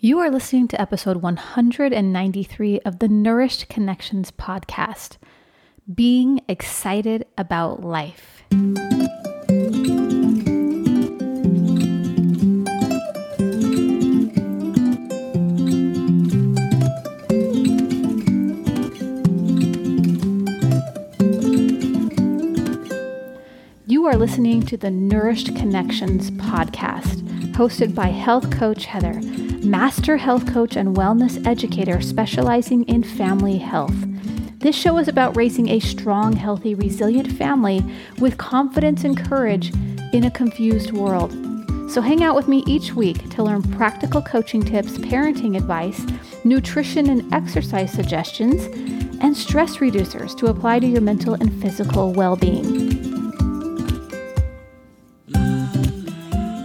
You are listening to episode 193 of the Nourished Connections podcast Being Excited About Life. You are listening to the Nourished Connections podcast, hosted by health coach Heather master health coach and wellness educator specializing in family health. This show is about raising a strong, healthy, resilient family with confidence and courage in a confused world. So, hang out with me each week to learn practical coaching tips, parenting advice, nutrition and exercise suggestions, and stress reducers to apply to your mental and physical well being.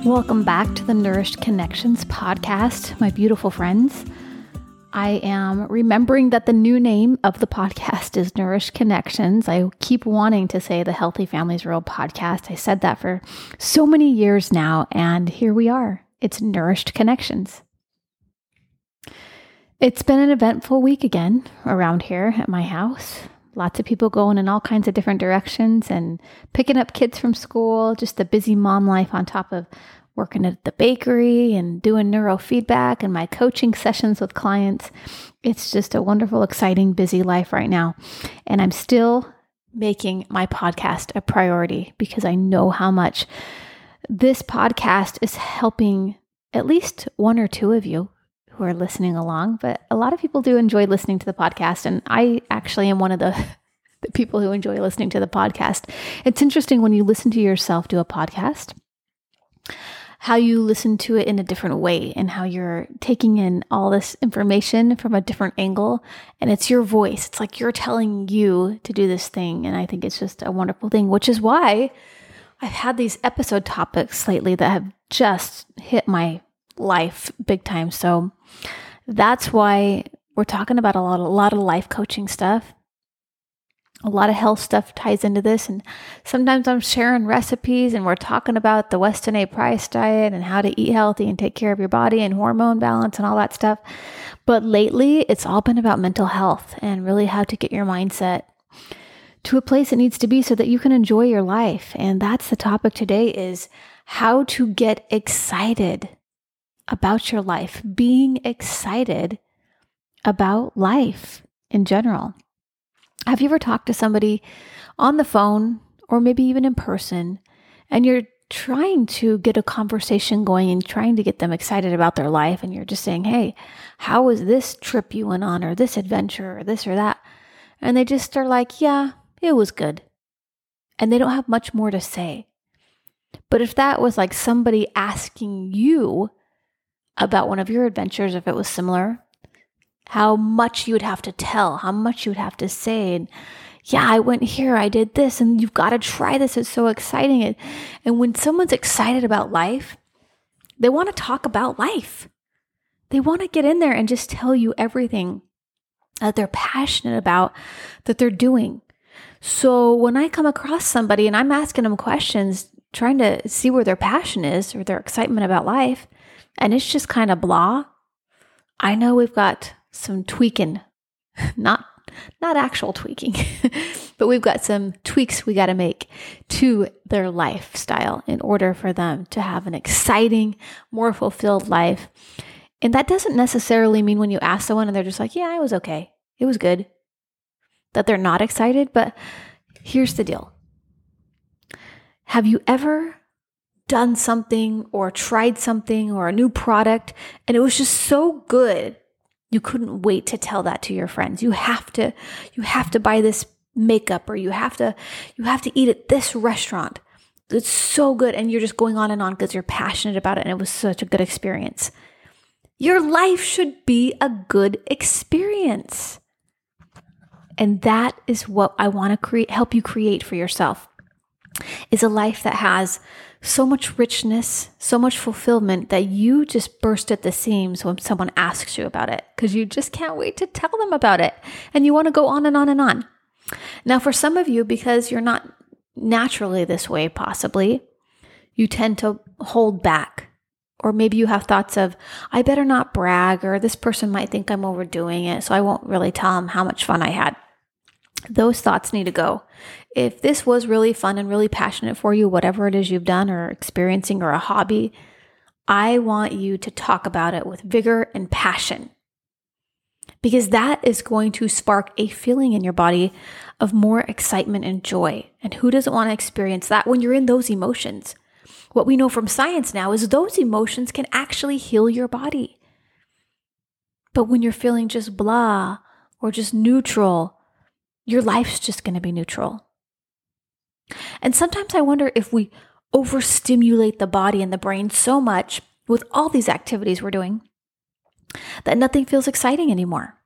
Welcome back to the Nourished Connections podcast, my beautiful friends. I am remembering that the new name of the podcast is Nourished Connections. I keep wanting to say the Healthy Families World podcast. I said that for so many years now, and here we are. It's Nourished Connections. It's been an eventful week again around here at my house. Lots of people going in all kinds of different directions and picking up kids from school, just the busy mom life on top of working at the bakery and doing neurofeedback and my coaching sessions with clients. It's just a wonderful, exciting, busy life right now. And I'm still making my podcast a priority because I know how much this podcast is helping at least one or two of you who are listening along, but a lot of people do enjoy listening to the podcast. And I actually am one of the, the people who enjoy listening to the podcast. It's interesting when you listen to yourself do a podcast, how you listen to it in a different way and how you're taking in all this information from a different angle. And it's your voice. It's like you're telling you to do this thing. And I think it's just a wonderful thing, which is why I've had these episode topics lately that have just hit my life big time. So that's why we're talking about a lot, a lot of life coaching stuff. A lot of health stuff ties into this, and sometimes I'm sharing recipes, and we're talking about the Weston A. Price diet and how to eat healthy and take care of your body and hormone balance and all that stuff. But lately, it's all been about mental health and really how to get your mindset to a place it needs to be so that you can enjoy your life. And that's the topic today is how to get excited about your life, being excited about life in general. Have you ever talked to somebody on the phone or maybe even in person and you're trying to get a conversation going and trying to get them excited about their life and you're just saying, "Hey, how was this trip you went on or this adventure or this or that?" And they just are like, "Yeah, it was good." And they don't have much more to say. But if that was like somebody asking you about one of your adventures, if it was similar, how much you would have to tell, how much you would have to say. And yeah, I went here, I did this, and you've got to try this. It's so exciting. And, and when someone's excited about life, they want to talk about life. They want to get in there and just tell you everything that they're passionate about, that they're doing. So when I come across somebody and I'm asking them questions, trying to see where their passion is or their excitement about life, and it's just kind of blah, I know we've got some tweaking, not not actual tweaking, but we've got some tweaks we got to make to their lifestyle in order for them to have an exciting, more fulfilled life. And that doesn't necessarily mean when you ask someone and they're just like, yeah, it was okay. It was good. That they're not excited. But here's the deal Have you ever done something or tried something or a new product and it was just so good you couldn't wait to tell that to your friends. You have to you have to buy this makeup or you have to you have to eat at this restaurant. It's so good and you're just going on and on because you're passionate about it and it was such a good experience. Your life should be a good experience. And that is what I want to create help you create for yourself. Is a life that has so much richness, so much fulfillment that you just burst at the seams when someone asks you about it because you just can't wait to tell them about it. And you want to go on and on and on. Now, for some of you, because you're not naturally this way, possibly, you tend to hold back Or maybe you have thoughts of, I better not brag, or this person might think I'm overdoing it, so I won't really tell them how much fun I had. Those thoughts need to go. If this was really fun and really passionate for you, whatever it is you've done or experiencing or a hobby, I want you to talk about it with vigor and passion because that is going to spark a feeling in your body of more excitement and joy. And who doesn't want to experience that when you're in those emotions? What we know from science now is those emotions can actually heal your body. But when you're feeling just blah or just neutral, your life's just going to be neutral. And sometimes I wonder if we overstimulate the body and the brain so much with all these activities we're doing that nothing feels exciting anymore.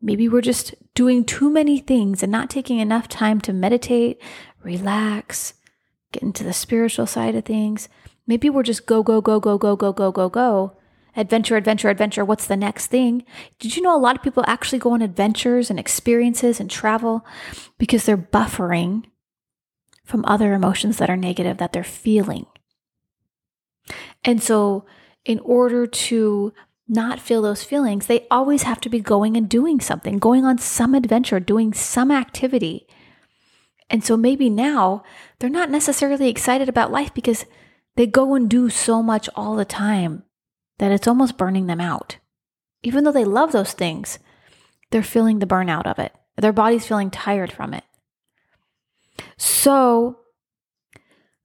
Maybe we're just doing too many things and not taking enough time to meditate, relax, get into the spiritual side of things. Maybe we're just go, go, go, go, go, go, go, go, go. Adventure, adventure, adventure. What's the next thing? Did you know a lot of people actually go on adventures and experiences and travel because they're buffering from other emotions that are negative that they're feeling? And so, in order to not feel those feelings, they always have to be going and doing something, going on some adventure, doing some activity. And so maybe now they're not necessarily excited about life because they go and do so much all the time that it's almost burning them out. Even though they love those things, they're feeling the burnout of it. Their body's feeling tired from it. So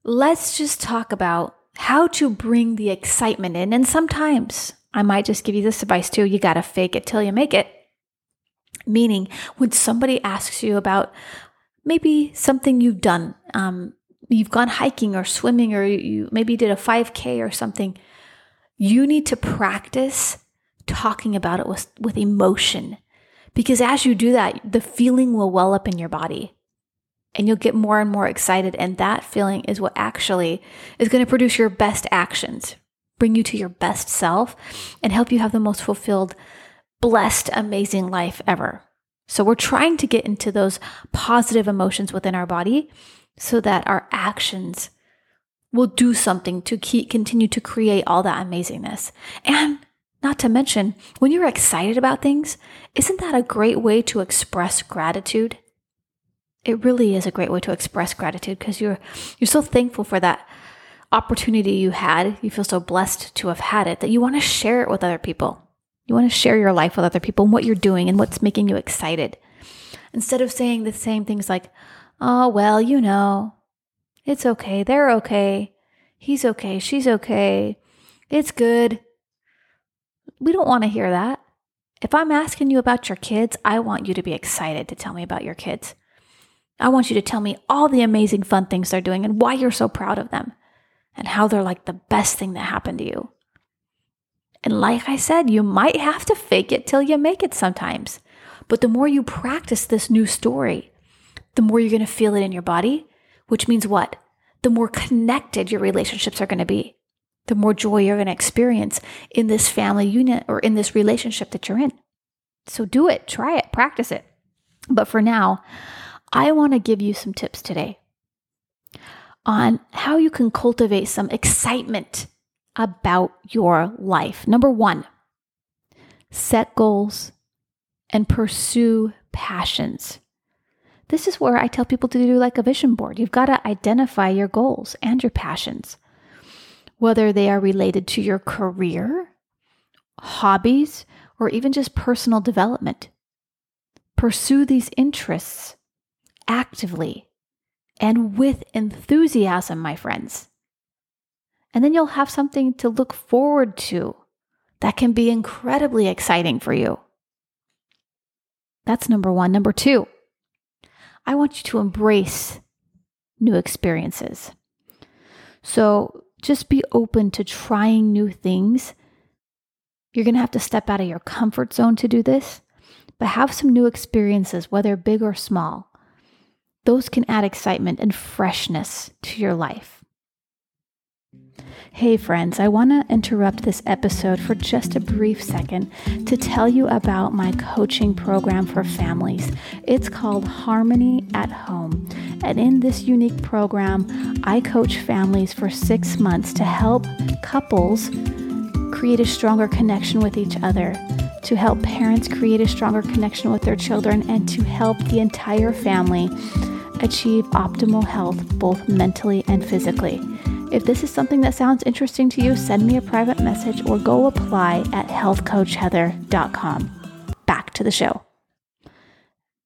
let's just talk about how to bring the excitement in. And sometimes I might just give you this advice too you got to fake it till you make it. Meaning, when somebody asks you about maybe something you've done, um, you've gone hiking or swimming, or you maybe did a 5K or something, you need to practice talking about it with, with emotion. Because as you do that, the feeling will well up in your body and you'll get more and more excited. And that feeling is what actually is going to produce your best actions, bring you to your best self, and help you have the most fulfilled, blessed, amazing life ever. So we're trying to get into those positive emotions within our body so that our actions will do something to keep continue to create all that amazingness. And not to mention, when you're excited about things, isn't that a great way to express gratitude? it really is a great way to express gratitude because you're you're so thankful for that opportunity you had. You feel so blessed to have had it that you want to share it with other people. You want to share your life with other people and what you're doing and what's making you excited. Instead of saying the same things like, "Oh, well, you know, it's okay. They're okay. He's okay. She's okay. It's good." We don't want to hear that. If I'm asking you about your kids, I want you to be excited to tell me about your kids. I want you to tell me all the amazing fun things they're doing and why you're so proud of them and how they're like the best thing that happened to you. And like I said, you might have to fake it till you make it sometimes. But the more you practice this new story, the more you're going to feel it in your body, which means what? The more connected your relationships are going to be, the more joy you're going to experience in this family unit or in this relationship that you're in. So do it, try it, practice it. But for now, I want to give you some tips today on how you can cultivate some excitement about your life. Number one, set goals and pursue passions. This is where I tell people to do like a vision board. You've got to identify your goals and your passions, whether they are related to your career, hobbies, or even just personal development. Pursue these interests actively and with enthusiasm, my friends. And then you'll have something to look forward to that can be incredibly exciting for you. That's number one. Number two, I want you to embrace new experiences. So just be open to trying new things. You're going to have to step out of your comfort zone to do this, but have some new experiences, whether big or small those can add excitement and freshness to your life. Hey, friends, I want to interrupt this episode for just a brief second to tell you about my coaching program for families. It's called Harmony at Home. And in this unique program, I coach families for six months to help couples create a stronger connection with each other, to help parents create a stronger connection with their children, and to help the entire family achieve optimal health both mentally and physically. If this is something that sounds interesting to you, send me a private message or go apply at healthcoachheather.com. Back to the show.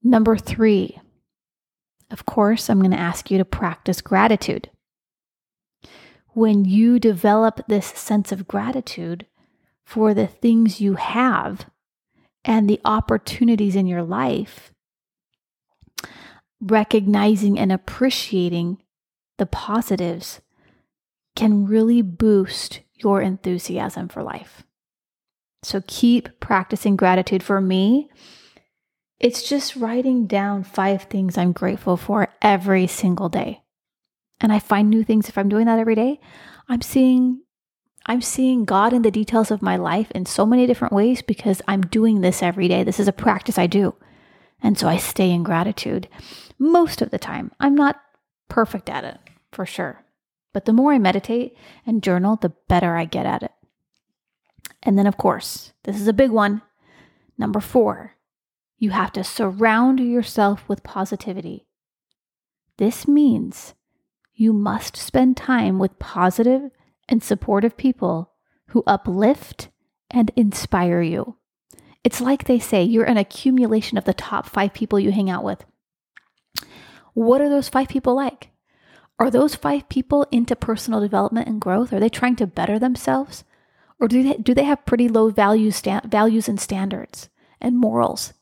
Number three, of course, I'm going to ask you to practice gratitude. When you develop this sense of gratitude for the things you have and the opportunities in your life, recognizing and appreciating the positives can really boost your enthusiasm for life. So keep practicing gratitude. For me, it's just writing down five things I'm grateful for every single day. And I find new things if I'm doing that every day. I'm seeing I'm seeing God in the details of my life in so many different ways because I'm doing this every day. This is a practice I do. And so I stay in gratitude most of the time. I'm not perfect at it, for sure. But the more I meditate and journal, the better I get at it. And then, of course, this is a big one. Number four, you have to surround yourself with positivity. This means you must spend time with positive and supportive people who uplift and inspire you. It's like they say you're an accumulation of the top five people you hang out with. What are those five people like? Are those five people into personal development and growth? Are they trying to better themselves? Or do they, do they have pretty low value sta- values and standards and morals?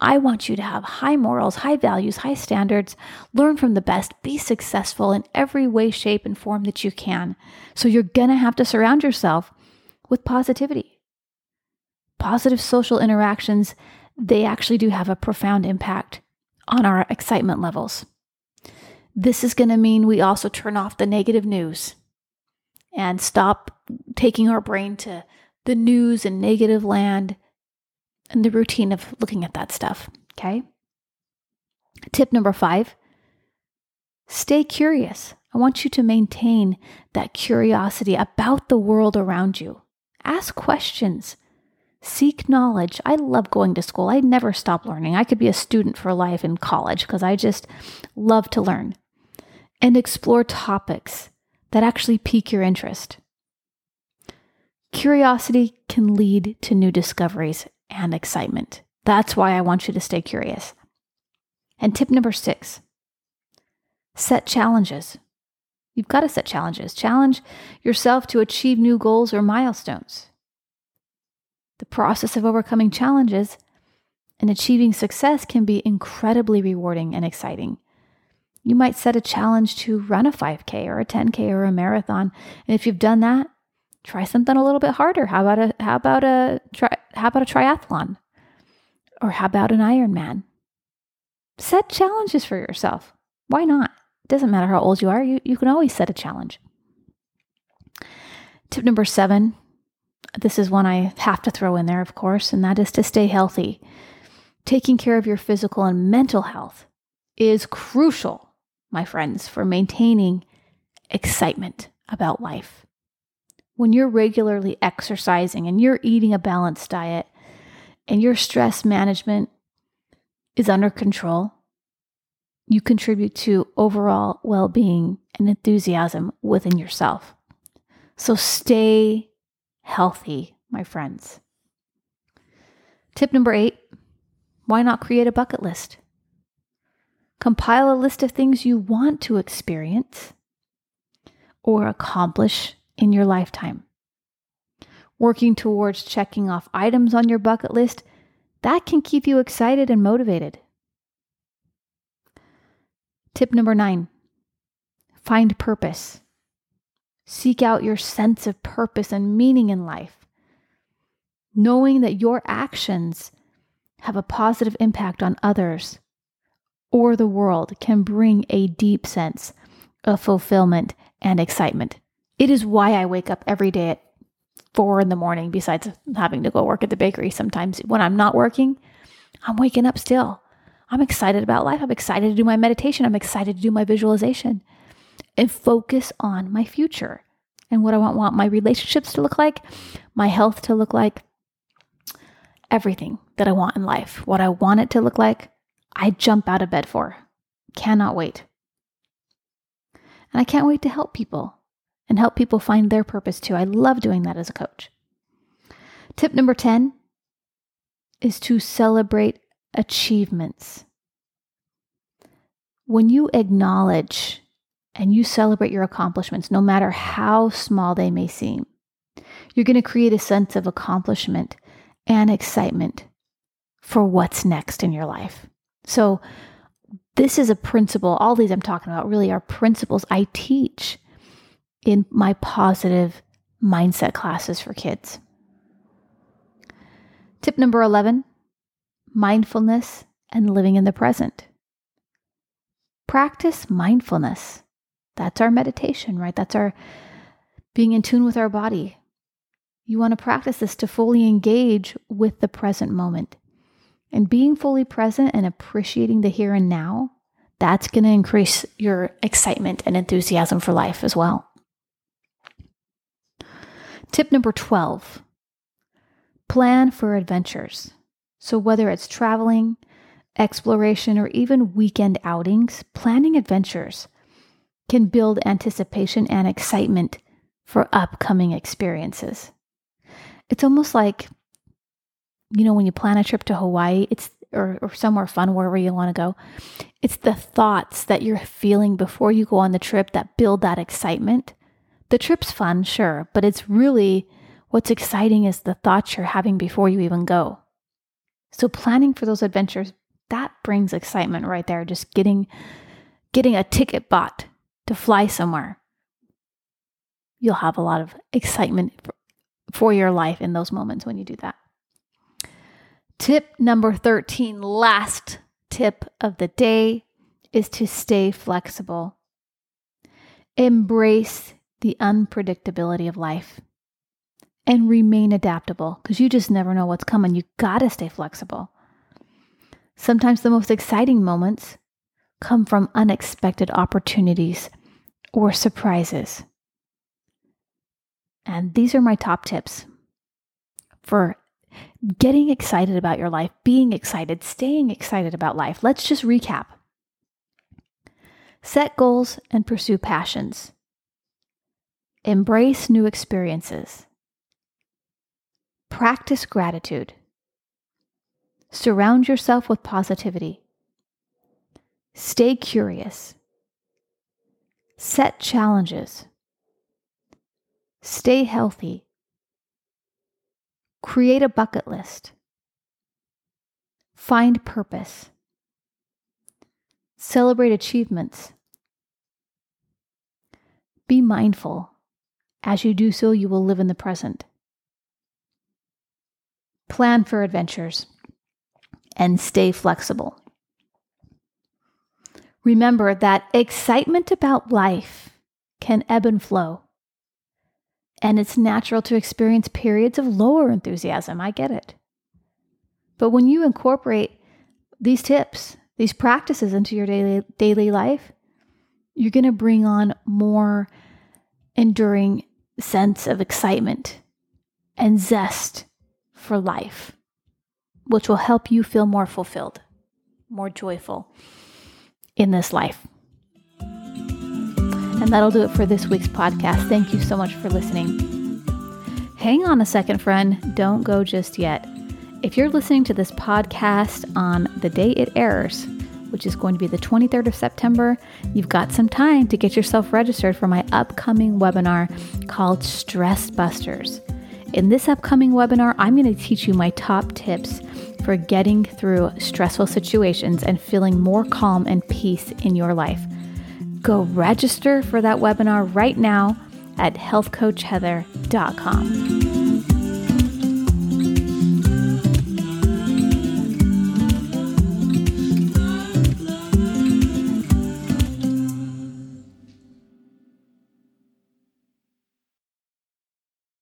I want you to have high morals, high values, high standards, learn from the best, be successful in every way, shape, and form that you can. So you're going to have to surround yourself with positivity. Positive social interactions, they actually do have a profound impact on our excitement levels. This is going to mean we also turn off the negative news and stop taking our brain to the news and negative land and the routine of looking at that stuff. Okay. Tip number five stay curious. I want you to maintain that curiosity about the world around you. Ask questions. Seek knowledge. I love going to school. I never stop learning. I could be a student for life in college because I just love to learn and explore topics that actually pique your interest. Curiosity can lead to new discoveries and excitement. That's why I want you to stay curious. And tip number six set challenges. You've got to set challenges. Challenge yourself to achieve new goals or milestones. The process of overcoming challenges and achieving success can be incredibly rewarding and exciting. You might set a challenge to run a 5K or a 10K or a marathon. And if you've done that, try something a little bit harder. How about a how about a try how about a triathlon? Or how about an Ironman? Set challenges for yourself. Why not? It doesn't matter how old you are, you, you can always set a challenge. Tip number seven this is one I have to throw in there, of course, and that is to stay healthy. Taking care of your physical and mental health is crucial my friends, for maintaining excitement about life. When you're regularly exercising and you're eating a balanced diet and your stress management is under control, you contribute to overall well being and enthusiasm within yourself. So stay healthy, my friends. Tip number eight why not create a bucket list? Compile a list of things you want to experience or accomplish in your lifetime. Working towards checking off items on your bucket list, that can keep you excited and motivated. Tip number nine find purpose. Seek out your sense of purpose and meaning in life. Knowing that your actions have a positive impact on others or the world can bring a deep sense of fulfillment and excitement. It is why I wake up every day at four in the morning, besides having to go work at the bakery sometimes. When I'm not working, I'm waking up still. I'm excited about life. I'm excited to do my meditation. I'm excited to do my visualization and focus on my future and what I want, want my relationships to look like, my health to look like, everything that I want in life, what I want it to look like, I jump out of bed for. Cannot wait. And I can't wait to help people and help people find their purpose too. I love doing that as a coach. Tip number 10 is to celebrate achievements. When you acknowledge and you celebrate your accomplishments, no matter how small they may seem, you're going to create a sense of accomplishment and excitement for what's next in your life. So, this is a principle, all these I'm talking about really are principles I teach in my positive mindset classes for kids. Tip number 11 mindfulness and living in the present. Practice mindfulness. That's our meditation, right? That's our being in tune with our body. You want to practice this to fully engage with the present moment. And being fully present and appreciating the here and now, that's going to increase your excitement and enthusiasm for life as well. Tip number 12 plan for adventures. So, whether it's traveling, exploration, or even weekend outings, planning adventures can build anticipation and excitement for upcoming experiences. It's almost like, you know, when you plan a trip to Hawaii, it's or, or somewhere fun wherever you want to go. It's the thoughts that you're feeling before you go on the trip that build that excitement. The trip's fun, sure, but it's really what's exciting is the thoughts you're having before you even go. So planning for those adventures, that brings excitement right there. Just getting getting a ticket bought to fly somewhere. You'll have a lot of excitement for, for your life in those moments when you do that. Tip number 13, last tip of the day, is to stay flexible. Embrace the unpredictability of life and remain adaptable because you just never know what's coming. You got to stay flexible. Sometimes the most exciting moments come from unexpected opportunities or surprises. And these are my top tips for getting excited about your life, being excited, staying excited about life. Let's just recap. Set goals and pursue passions. Embrace new experiences. Practice gratitude. Surround yourself with positivity. Stay curious. Set challenges. Stay healthy. Create a bucket list. Find purpose. Celebrate achievements. Be mindful. As you do so, you will live in the present. Plan for adventures and stay flexible. Remember that excitement about life can ebb and flow. And it's natural to experience periods of lower enthusiasm. I get it. But when you incorporate these tips, these practices into your daily, daily life, you're going to bring on more enduring sense of excitement and zest for life, which will help you feel more fulfilled, more joyful in this life. And that'll do it for this week's podcast. Thank you so much for listening. Hang on a second, friend. Don't go just yet. If you're listening to this podcast on the day it airs, which is going to be the 23rd of September, you've got some time to get yourself registered for my upcoming webinar called Stress Busters. In this upcoming webinar, I'm going to teach you my top tips for getting through stressful situations and feeling more calm and peace in your life. Go register for that webinar right now at healthcoachheather.com.